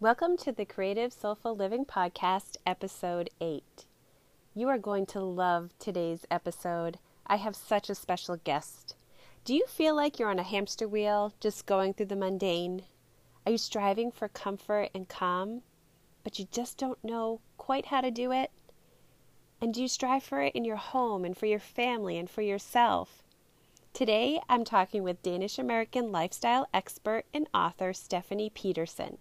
Welcome to the Creative Soulful Living Podcast, Episode 8. You are going to love today's episode. I have such a special guest. Do you feel like you're on a hamster wheel, just going through the mundane? Are you striving for comfort and calm, but you just don't know quite how to do it? And do you strive for it in your home and for your family and for yourself? Today, I'm talking with Danish American lifestyle expert and author Stephanie Pedersen.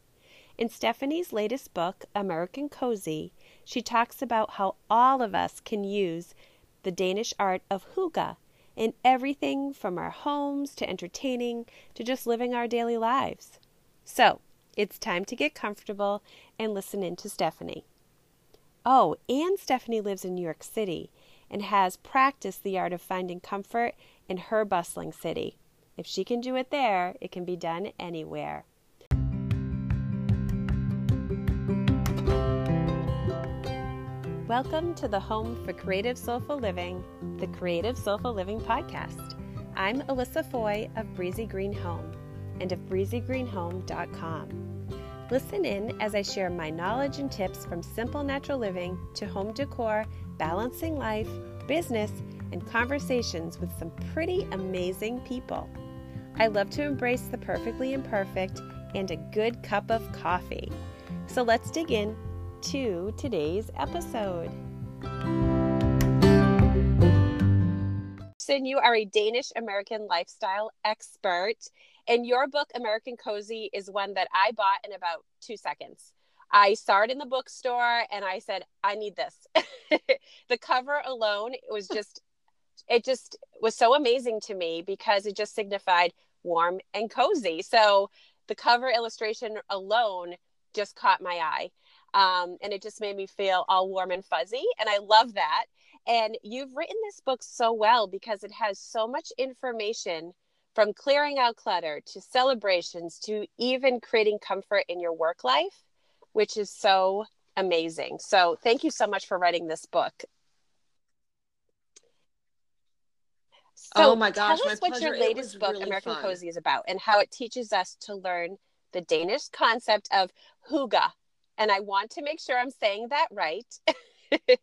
In Stephanie's latest book, American Cozy, she talks about how all of us can use the Danish art of hygge in everything from our homes to entertaining to just living our daily lives. So, it's time to get comfortable and listen in to Stephanie. Oh, and Stephanie lives in New York City and has practiced the art of finding comfort in her bustling city. If she can do it there, it can be done anywhere. Welcome to the home for Creative Soulful Living, the Creative Soulful Living podcast. I'm Alyssa Foy of Breezy Green Home and of breezygreenhome.com. Listen in as I share my knowledge and tips from simple natural living to home decor, balancing life, business, and conversations with some pretty amazing people. I love to embrace the perfectly imperfect and a good cup of coffee. So let's dig in to today's episode. Sin, You are a Danish American lifestyle expert, and your book, American Cozy, is one that I bought in about two seconds. I saw it in the bookstore and I said, I need this. the cover alone, it was just, it just was so amazing to me because it just signified warm and cozy. So the cover illustration alone just caught my eye. Um, and it just made me feel all warm and fuzzy. And I love that. And you've written this book so well because it has so much information from clearing out clutter to celebrations to even creating comfort in your work life, which is so amazing. So, thank you so much for writing this book. So, oh my gosh, tell us what pleasure. your latest book, really American fun. Cozy, is about and how it teaches us to learn the Danish concept of hygge, and I want to make sure I'm saying that right.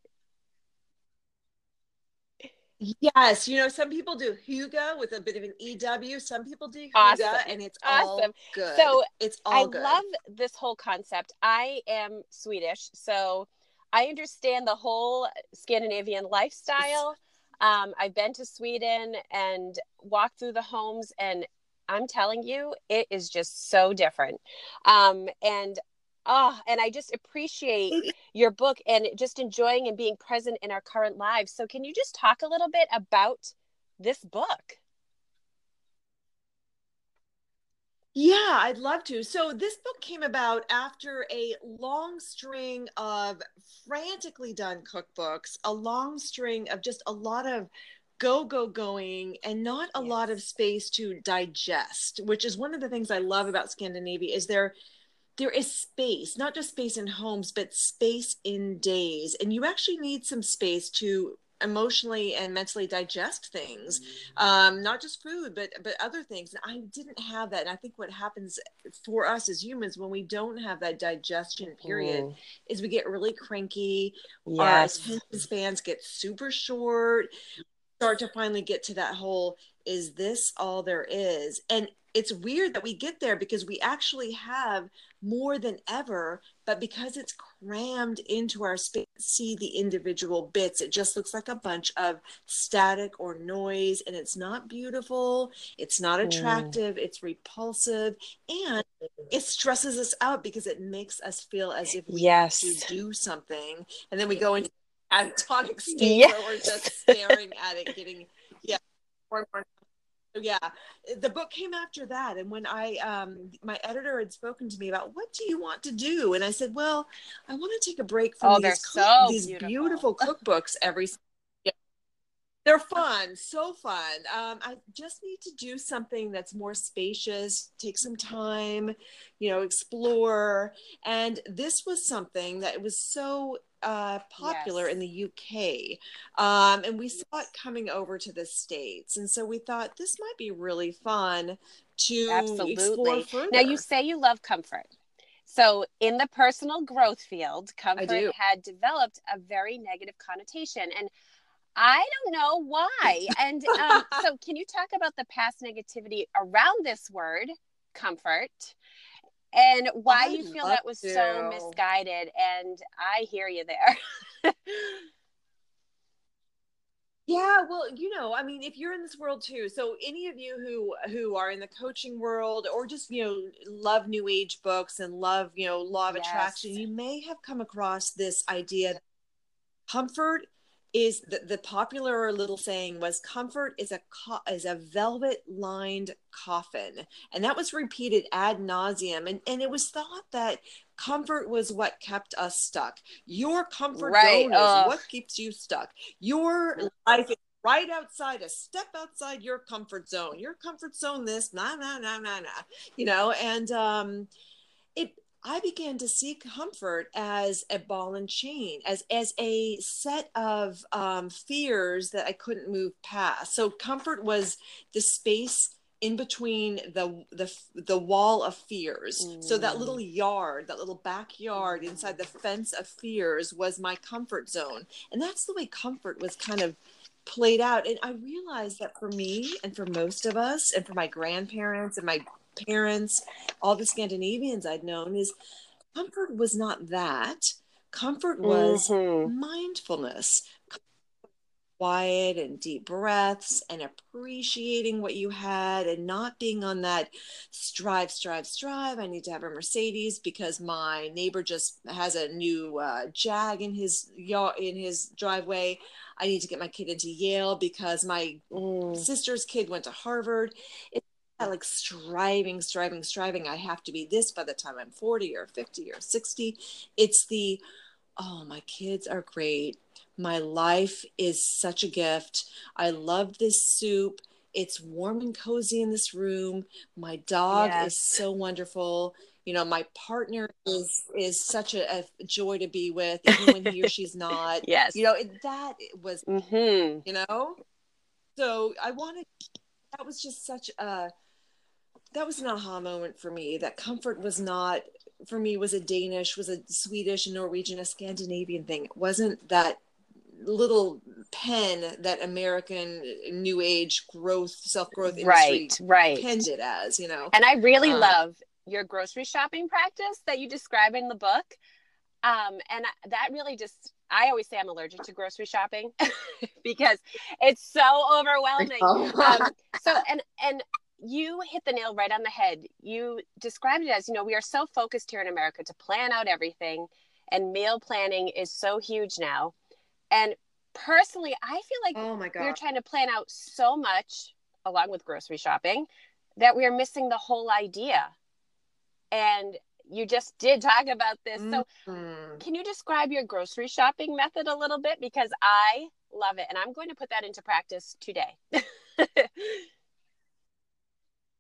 Yes, you know, some people do Hugo with a bit of an EW. Some people do Hugo, Awesome. and it's Awesome. all good. So, it's all I good. love this whole concept. I am Swedish, so I understand the whole Scandinavian lifestyle. Um, I've been to Sweden and walked through the homes, and I'm telling you, it is just so different. Um, and oh, and I just appreciate your book and just enjoying and being present in our current lives. So, can you just talk a little bit about this book? Yeah, I'd love to. So, this book came about after a long string of frantically done cookbooks, a long string of just a lot of go, go, going, and not a lot of space to digest, which is one of the things I love about Scandinavia is there there is space, not just space in homes, but space in days. And you actually need some space to emotionally and mentally digest things. Um not just food but but other things. And i didn't have that. And i think what happens for us as humans when we don't have that digestion period Mm, is we get really cranky. Our Yes. attention spans get super short. Start to finally get to that whole is this all there is? And it's weird that we get there because we actually have more than ever but because it's crammed into our space see the individual bits. It just looks like a bunch of static or noise and it's not beautiful. It's not Mm. attractive. It's repulsive. And it stresses us out because it makes us feel as if we Yes. have to do something. And then we go into atonic state where we're just staring at it getting yeah more and more so yeah the book came after that and when i um my editor had spoken to me about what do you want to do and i said well i want to take a break from Oh, these so these beautiful. beautiful cookbooks every. They're fun so fun um, i just need to do something that's more spacious take some time you know explore and this was something that was so uh, popular Yes. in the UK, um, and we saw it coming over to the states, and so we thought this might be really fun to explore Absolutely. further. Now you say you love comfort. So, in the personal growth field, comfort had developed a very negative connotation. And I don't know why. And um, so, can you talk about the past negativity around this word, comfort, and why you feel that was to. so misguided? And I hear you there. yeah well you know i mean if you're in this world too so any of you who who are in the coaching world or just you know love new age books and love you know law of yes. attraction you may have come across this idea comfort is the, the popular little saying was comfort is a co- is a velvet lined coffin. And that was repeated ad nauseum. And and it was thought that comfort was what kept us stuck. Your comfort right. zone is what keeps you stuck. Your life is right outside a step outside your comfort zone. Your comfort zone this nah nah nah nah nah you know and um it I began to see comfort as a ball and chain, as as a set of um, fears that I couldn't move past. So comfort was the space in between the the the wall of fears. Mm. So that little mm. yard, that little backyard inside the fence of fears was my comfort zone, and that's the way comfort was kind of played out. And I realized that for me and for most of us, and for my grandparents and my parents, all the Scandinavians I'd known, is comfort was not that. Comfort was mm-hmm. mindfulness, quiet and deep breaths and appreciating what you had and not being on that strive strive strive i need to have a mercedes because my neighbor just has a new uh, jag in his in his driveway i need to get my kid into yale because my mm. sister's kid went to harvard it's like striving, striving, striving. I have to be this by the time I'm 40 or 50 or 60. It's the, oh, my kids are great. My life is such a gift. I love this soup. It's warm and cozy in this room. My dog yes. is so wonderful. You know, my partner is is such a, a joy to be with, even when he or she's not. yes. You know, it, that was, mm-hmm. you know, so I wanted, that was just such a, that was an aha moment for me. That comfort was not for me was a danish was a swedish a norwegian a scandinavian thing. It wasn't that little pen that american new age growth self-growth industry right right. penned it as you know? And i really um, love your grocery shopping practice that you describe in the book. Um, and that really just I always say I'm allergic to grocery shopping because it's so overwhelming. um, so and and you hit the nail right on the head. You described it as, you know, we are so focused here in America to plan out everything, and meal planning is so huge now. And personally, I feel like oh my God. we're trying to plan out so much along with grocery shopping that we are missing the whole idea. And you just did talk about this. So, mm-hmm. can you describe your grocery shopping method a little bit? Because I love it and I'm going to put that into practice today.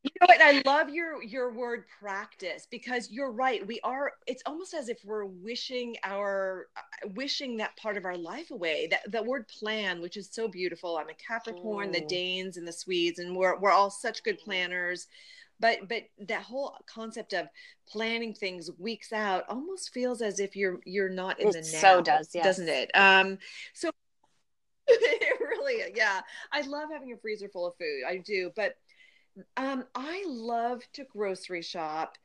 you know what? I love your your word practice because you're right. We are it's almost as if we're wishing our uh, wishing that part of our life away that the word plan which is so beautiful. I'm a capricorn the danes and the swedes and we're, we're all such good planners. But but that whole concept of planning things weeks out almost feels as if you're you're not in it the now so does yes. doesn't it? Um so it really yeah. I love having a freezer full of food. I do. But um, I love to grocery shop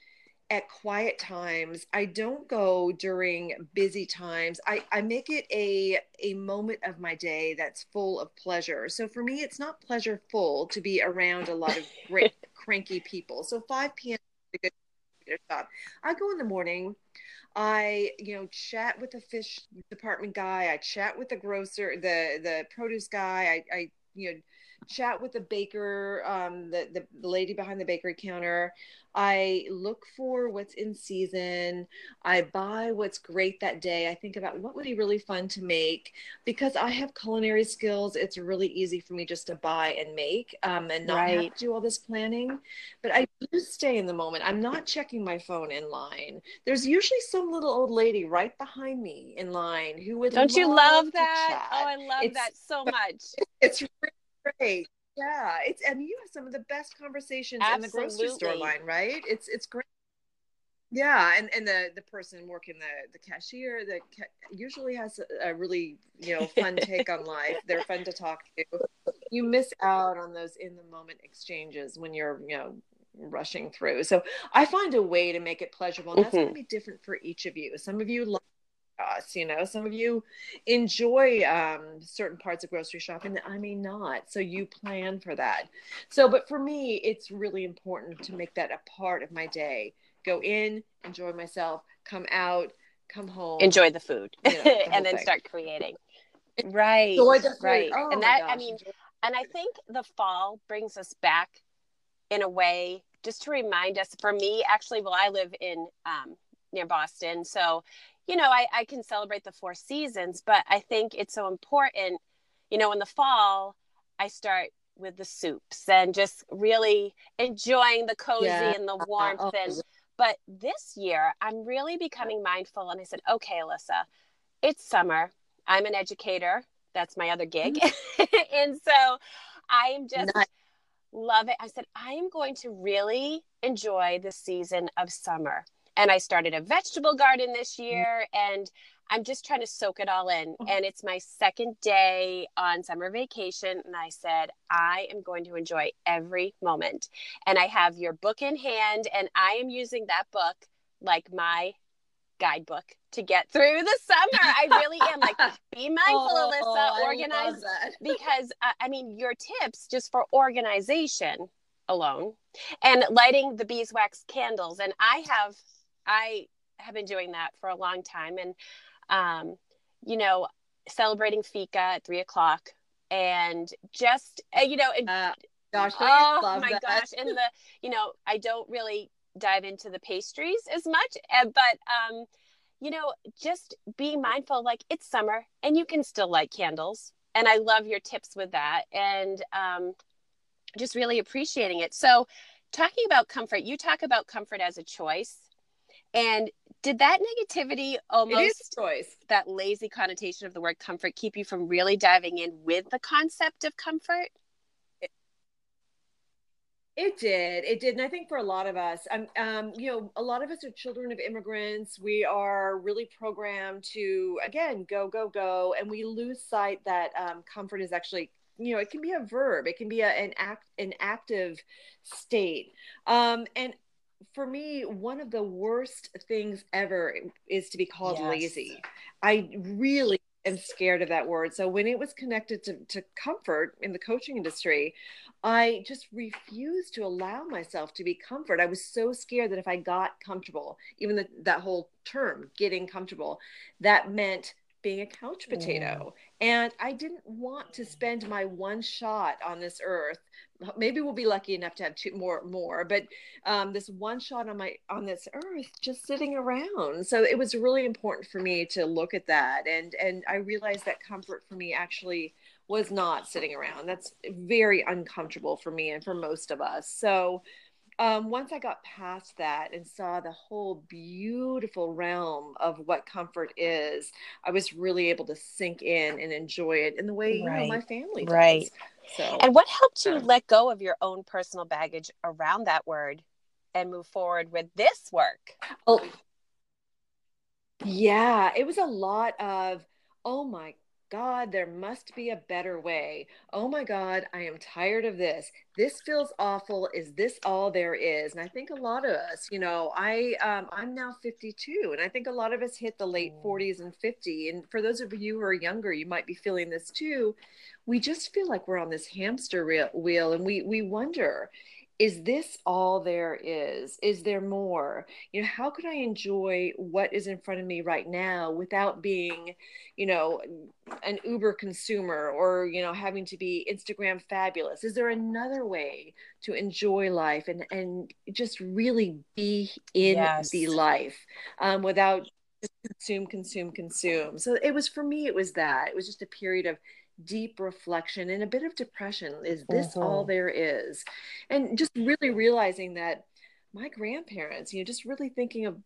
at quiet times. I don't go during busy times. I, I make it a a moment of my day that's full of pleasure. So for me, it's not pleasureful to be around a lot of great cranky people. So 5 p.m. is a good shop. I go in the morning. I, you know, chat with the fish department guy. I chat with the grocer, the the produce guy. I, I you know chat with the baker, um, the, the, the lady behind the bakery counter. I look for what's in season. I buy what's great that day. I think about what would be really fun to make because I have culinary skills. It's really easy for me just to buy and make um, and not right. have to do all this planning. But I do stay in the moment. I'm not checking my phone in line. There's usually some little old lady right behind me in line who would. Don't you love that? Oh, I love it's, that so much. It's great. Yeah, it's and you have some of the best conversations Absolutely. in the grocery store line, right? It's it's great. yeah and and the the person working the the cashier that ca- usually has a, a, really you know fun take on life they're fun to talk to you miss out on those in the moment exchanges when you're you know rushing through so i find a way to make it pleasurable and that's mm-hmm. going to be different for each of you some of you love us you know some of you enjoy um, certain parts of grocery shopping that i may not so you plan for that so but for me it's really important to make that a part of my day go in, enjoy myself, come out, come home, enjoy the food, you know, the and then thing. start creating. Right, right, oh and that gosh. I mean, and I think the fall brings us back in a way just to remind us. For me, actually, well, I live in um, near Boston, so you know, I, I can celebrate the four seasons, but I think it's so important. You know, in the fall, I start with the soups and just really enjoying the cozy yeah. and the warmth oh, and but this year, I'm really becoming mindful. And I said, okay, Alyssa, it's summer. I'm an educator. That's my other gig. Mm-hmm. and so I am just nice. love it. I said, I am going to really enjoy the season of summer. And I started a vegetable garden this mm-hmm. year. And I'm just trying to soak it all in. Mm-hmm. And it's my second day on summer vacation. And I said, I am going to enjoy every moment. And I have your book in hand, and I am using that book like my guidebook to get through the summer. I really am like, be mindful, oh, Alyssa, organize. because, uh, I mean, your tips just for organization alone and lighting the beeswax candles. And I have, I, have been doing that for a long time and um, you know, celebrating fika at three o'clock and just, uh, you know, and, uh, gosh, oh my that. gosh. And the, you know, I don't really dive into the pastries as much, uh, but, um, you know, just be mindful, like it's summer and you can still light candles. And I love your tips with that. And, um, just really appreciating it. So, talking about comfort, you talk about comfort as a choice. And did that negativity almost choice. that lazy connotation of the word comfort keep you from really diving in with the concept of comfort? It, it did. It did. And i think for a lot of us um, um, you know a lot of us are children of immigrants. We are really programmed to again go go go. And we lose sight that um, comfort is actually you know it can be a verb. It can be a, an act an active state. Um, and for me, one of the worst things ever is to be called yes. lazy. I really am scared of that word. So when it was connected to, to comfort in the coaching industry, I just refused to allow myself to be comfort. I was so scared that if I got comfortable, even the, that whole term, getting comfortable, that meant being a couch potato. Mm. And I didn't want to spend my one shot on this earth. Maybe we'll be lucky enough to have two more more, but um, this one shot on my on this earth just sitting around. So it was really important for me to look at that and and I realized that comfort for me actually was not sitting around. That's very uncomfortable for me and for most of us. So um, once I got past that and saw the whole beautiful realm of what comfort is, I was really able to sink in and enjoy it in the way right. you know my family does. Right. So, and what helped you um, let go of your own personal baggage around that word and move forward with this work? Oh, yeah, it was a lot of, oh my God, there must be a better way. Oh my God, I am tired of this. This feels awful. Is this all there is? And I think a lot of us, you know, I um, I'm now 52, and I think a lot of us hit the late 40s and 50. And for those of you who are younger, you might be feeling this too. We just feel like we're on this hamster wheel, and we we wonder, is this all there is? Is there more? You know how can i enjoy what is in front of me right now without being you know an uber consumer or you know having to be instagram fabulous? Is there another way to enjoy life and and just really be in yes. the life um, without consume consume consume? So it was for me it was that. It was just a period of deep reflection and a bit of depression. Is this mm-hmm. all there is? And just really realizing that my grandparents, you know, just really thinking of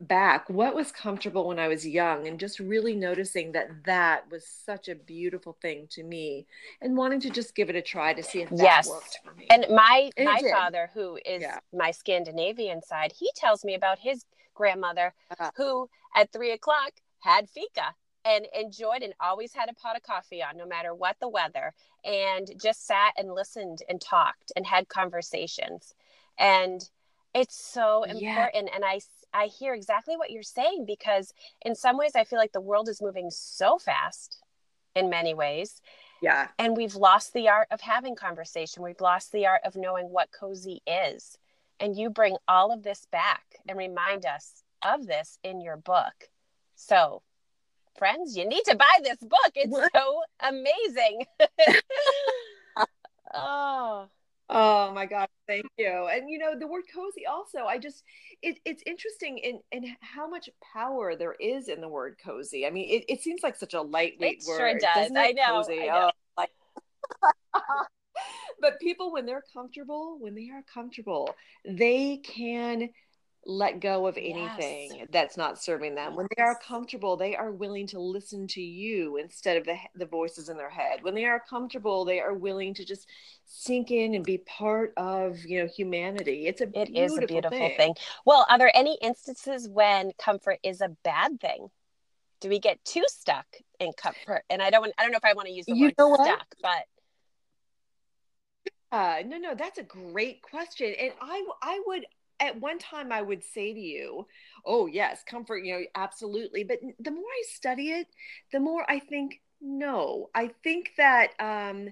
back what was comfortable when i was young and just really noticing that that was such a beautiful thing to me and wanting to just give it a try to see if that yes. worked for me and my and my father who is yeah. my scandinavian side he tells me about his grandmother Uh-huh. who at three o'clock had fika and enjoyed and always had a pot of coffee on no matter what the weather and just sat and listened and talked and had conversations. And it's so Yeah. important and i i hear exactly what you're saying because in some ways i feel like the world is moving so fast in many ways. Yeah. and we've lost the art of having conversation. We've lost the art of knowing what cozy is. And you bring all of this back and remind us of this in your book. So friends you need to buy this book it's What? so amazing oh Oh my God, thank you. And you know, the word cozy also, I just it, it's interesting in in how much power there is in the word cozy. I mean, it, it seems like such a lightweight It word. sure does. it? I know, Cozy. I oh, know. Oh, like but people when they're comfortable, when they are comfortable, they can let go of anything that's not serving them. When they are comfortable, they are willing to listen to you instead of the the voices in their head. When they are comfortable, they are willing to just sink in and be part of, you know, humanity. It's a It beautiful is a beautiful thing. thing. Well, are there any instances when comfort is a bad thing? Do we get too stuck in comfort? And I don't I don't know if I want to use the You word stuck, but Uh, no, no, that's a great question. And I, I would, at one time, I would say to you, oh, yes, comfort, you know, absolutely. But the more I study it, the more I think, no, I think that um,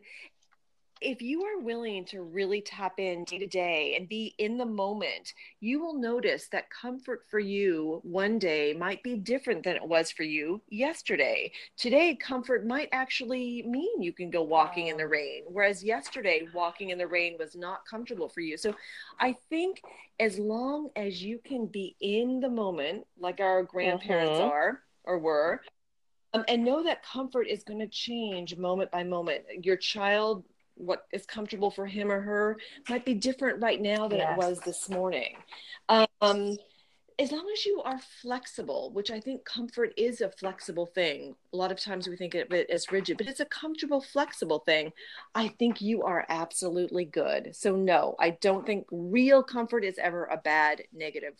if you are willing to really tap in day to day and be in the moment, you will notice that comfort for you one day might be different than it was for you yesterday. Today, comfort might actually mean you can go walking in the rain, whereas yesterday, walking in the rain was not comfortable for you. So I think as long as you can be in the moment, like our grandparents Mhm. are or were, um, and know that comfort is going to change moment by moment. Your child, what is comfortable for him or her, might be different right now than Yes. it was this morning. Um, as long as you are flexible, which I think comfort is a flexible thing. A lot of times we think of it as rigid, but it's a comfortable, flexible thing. I think you are absolutely good. So, no, I don't think real comfort is ever a bad, negative,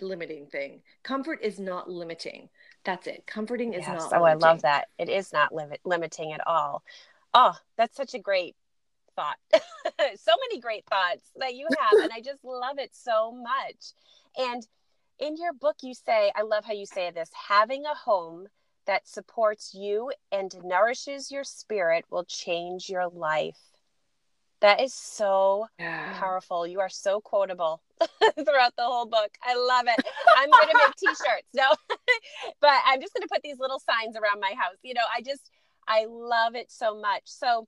limiting thing. Comfort is not limiting. That's it. Comforting is yes. not. Oh, I love that. It is not limit, limiting at all. Oh, that's such a great thought. so many great thoughts that you have. and I just love it so much. And in your book, you say, I love how you say this having a home that supports you and nourishes your spirit will change your life. That is so Yeah. powerful. You are so quotable throughout the whole book. I love it. I'm going to make t-shirts. No, but I'm just going to put these little signs around my house. You know, I just, I love it so much. So,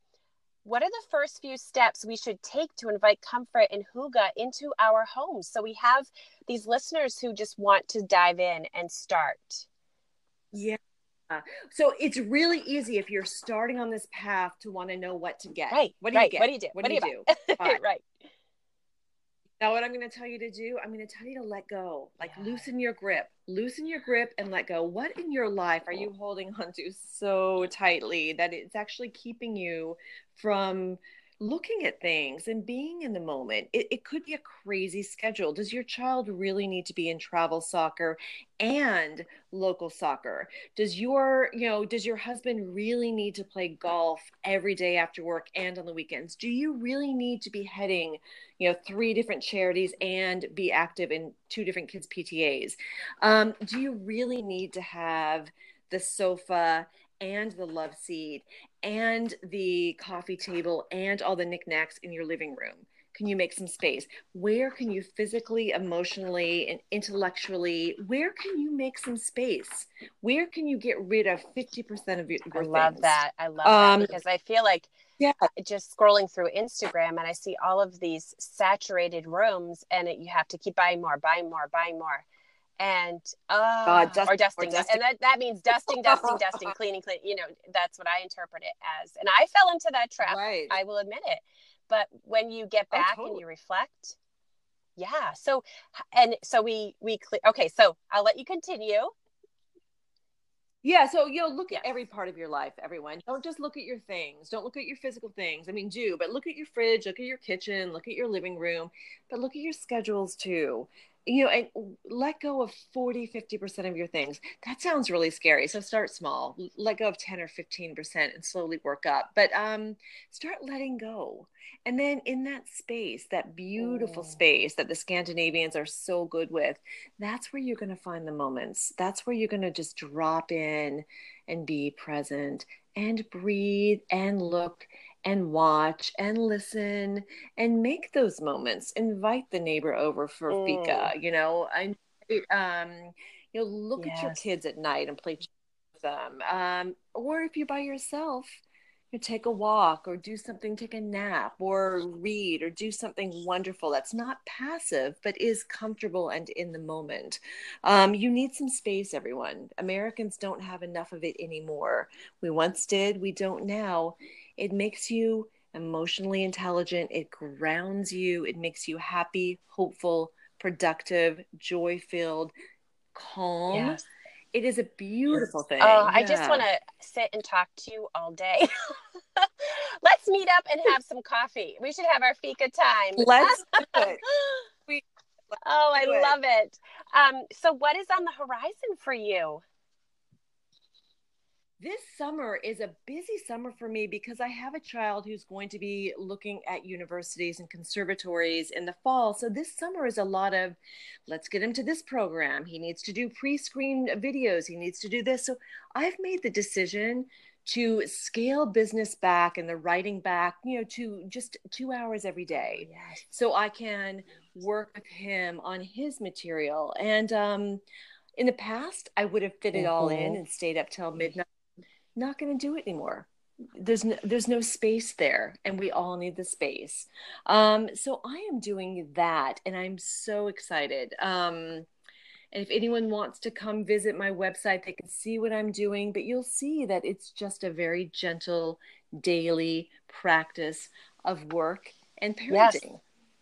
what are the first few steps we should take to invite comfort and hygge into our homes? So we have these listeners who just want to dive in and start. Yeah. So it's really easy if you're starting on this path to want to know what to get. Right. What do right. you get? What do you do? What do you do? Fine. right. Now, what I'm going to tell you to do, I'm going to tell you to let go, like Yeah. loosen your grip, loosen your grip and let go. What in your life are you holding onto so tightly that it's actually keeping you from looking at things and being in the moment? It, it could be a crazy schedule. Does your child really need to be in travel soccer and local soccer? Does your, you know, does your husband really need to play golf every day after work and on the weekends? Do you really need to be heading you know three different charities and be active in two different kids ptas um, do you really need to have the sofa and the love seat and the coffee table and all the knickknacks in your living room can you make some space where can you physically emotionally and intellectually where can you make some space where can you get rid of 50% of your, I love things? that. I love Um, that because I feel like yeah just scrolling through Instagram and I see all of these saturated rooms and it, you have to keep buying more, buying more, buying more. And uh, God, dust- or or dusting, dusting. and that, that means dusting, dusting, dusting, cleaning, clean. You know, that's what I interpret it as. And I fell into that trap. right I will admit it. But when you get Oh, back and you reflect, yeah. So and so we we cle okay. So I'll let you continue. Yeah, so you know, look Yes. at every part of your life, everyone. Don't just look at your things. Don't look at your physical things. I mean, do, but look at your fridge, look at your kitchen, look at your living room, but look at your schedules too. You know, and let go of 40, 50% of your things. That sounds really scary. So start small, let go of 10 or 15% and slowly work up. But um, start letting go. And then in that space, that beautiful oh. space that the Scandinavians are so good with, that's where you're going to find the moments. That's where you're going to just drop in and be present and breathe and look and watch and listen and make those moments invite the neighbor over for mm. fika you know i um you know look yes. at your kids at night and play with them um or if you're by yourself you take a walk or do something take a nap or read or do something wonderful that's not passive but is comfortable and in the moment um, you need some space everyone americans don't have enough of it anymore we once did we don't now it makes you emotionally intelligent, it grounds you, it makes you happy, hopeful, productive, joy filled, calm. Yes. It is a beautiful thing. Oh, yeah. I just want to sit and talk to you all day. Let's meet up and have some coffee. We should have our fika time. Let's do it. We, oh, I love it. Um, so, what is on the horizon for you? This summer is a busy summer for me because I have a child who's going to be looking at universities and conservatories in the fall. So this summer is a lot of let's get him to this program. He needs to do pre screen videos. He needs to do this. So I've made the decision to scale business back and the writing back, you know, to just two hours every day. Yes. So I can work with him on his material. And um, in the past, I would have fit it all in mm-hmm. and stayed up till midnight not going to do it anymore. There's no, there's no space there and we all need the space. Um, so i am doing that and i'm so excited. Um, and if anyone wants to come visit my website they can see what i'm doing but you'll see that it's just a very gentle daily practice of work and parenting. Yes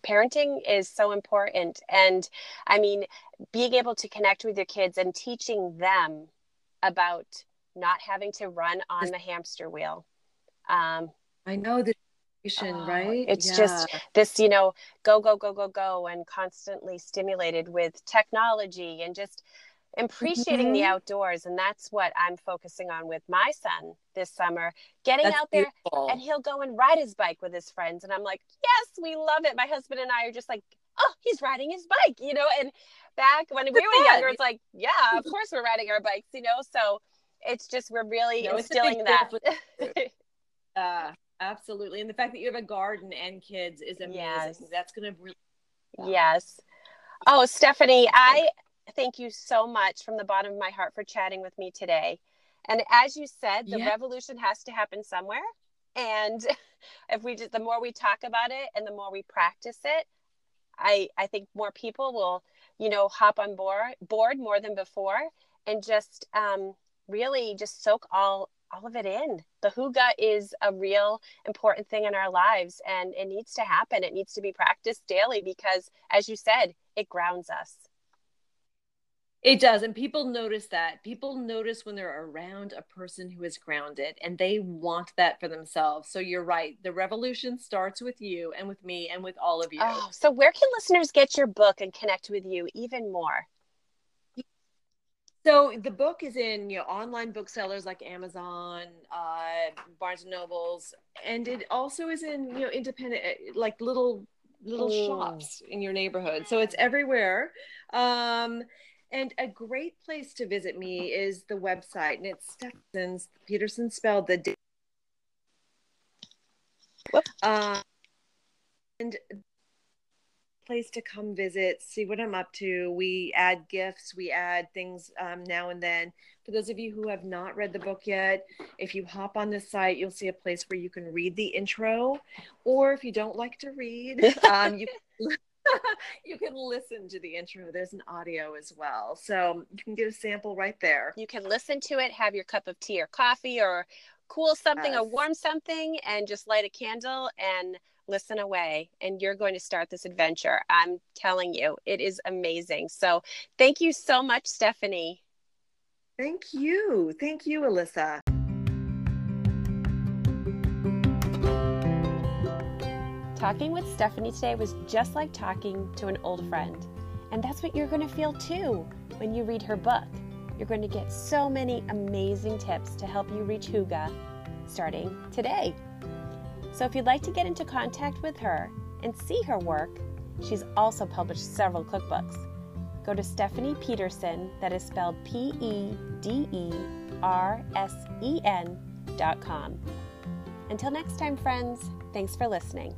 parenting is so important and i mean being able to connect with your kids and teaching them about not having to run on the hamster wheel. Um, I know the oh, right? It's yeah. just this, you know, go, go, go, go, go, and constantly stimulated with technology and just appreciating mm-hmm. the outdoors. And that's what I'm focusing on with my son this summer, getting that's out there beautiful. and he'll go and ride his bike with his friends. And I'm like, yes, we love it. My husband and I are just like, oh, he's riding his bike, you know, and back when we were younger, it's like, yeah, of course we're riding our bikes, you know, so it's just we're really no, instilling that. uh, absolutely, and the fact that you have a garden and kids is amazing. Yes. That's going to really. Yes. Oh, Stephanie, I thank you so much from the bottom of my heart for chatting with me today. And as you said, the yeah. revolution has to happen somewhere. And if we just, the more we talk about it and the more we practice it, I, I think more people will, you know, hop on board, board more than before and just um, really just soak all all of it in. The hygge is a real important thing in our lives and it needs to happen. It needs to be practiced daily because as you said, it grounds us. It does. And people notice that. People notice when they're around a person who is grounded and they want that for themselves. So you're right. The revolution starts with you and with me and with all of you. Oh, so where can listeners get your book and connect with you even more? So the book is in you know online booksellers like Amazon, uh, Barnes and Nobles, and it also is in you know independent eh, like little little Ooh. shops in your neighborhood. So it's everywhere. Um, and a great place to visit me is the website, and it's Steffenson's Pedersen spelled the. Uh, and place to come visit, see what I'm up to. We add gifts, we add things um, now and then. For those of you who have not read the book yet, if you hop on this site, you'll see a place where you can read the intro. Or if you don't like to read, um, you you can listen to the intro. There's an audio as well. So you can get a sample right there. You can listen to it, have your cup of tea or coffee or cool something yes. or warm something and just light a candle and listen away and you're going to start this adventure. I'm telling you, it is amazing. So thank you so much, Stephanie. Thank you. Thank you, Alyssa. Talking with Stephanie today was just like talking to an old friend. And that's what you're going to feel too when you read her book. You're going to get so many amazing tips to help you reach Hygge starting today. So if you'd like to get into contact with her and see her work, she's also published several cookbooks. Go to Stephanie Pedersen, that is spelled P E D E R S E N dot com. Until next time, friends, thanks for listening.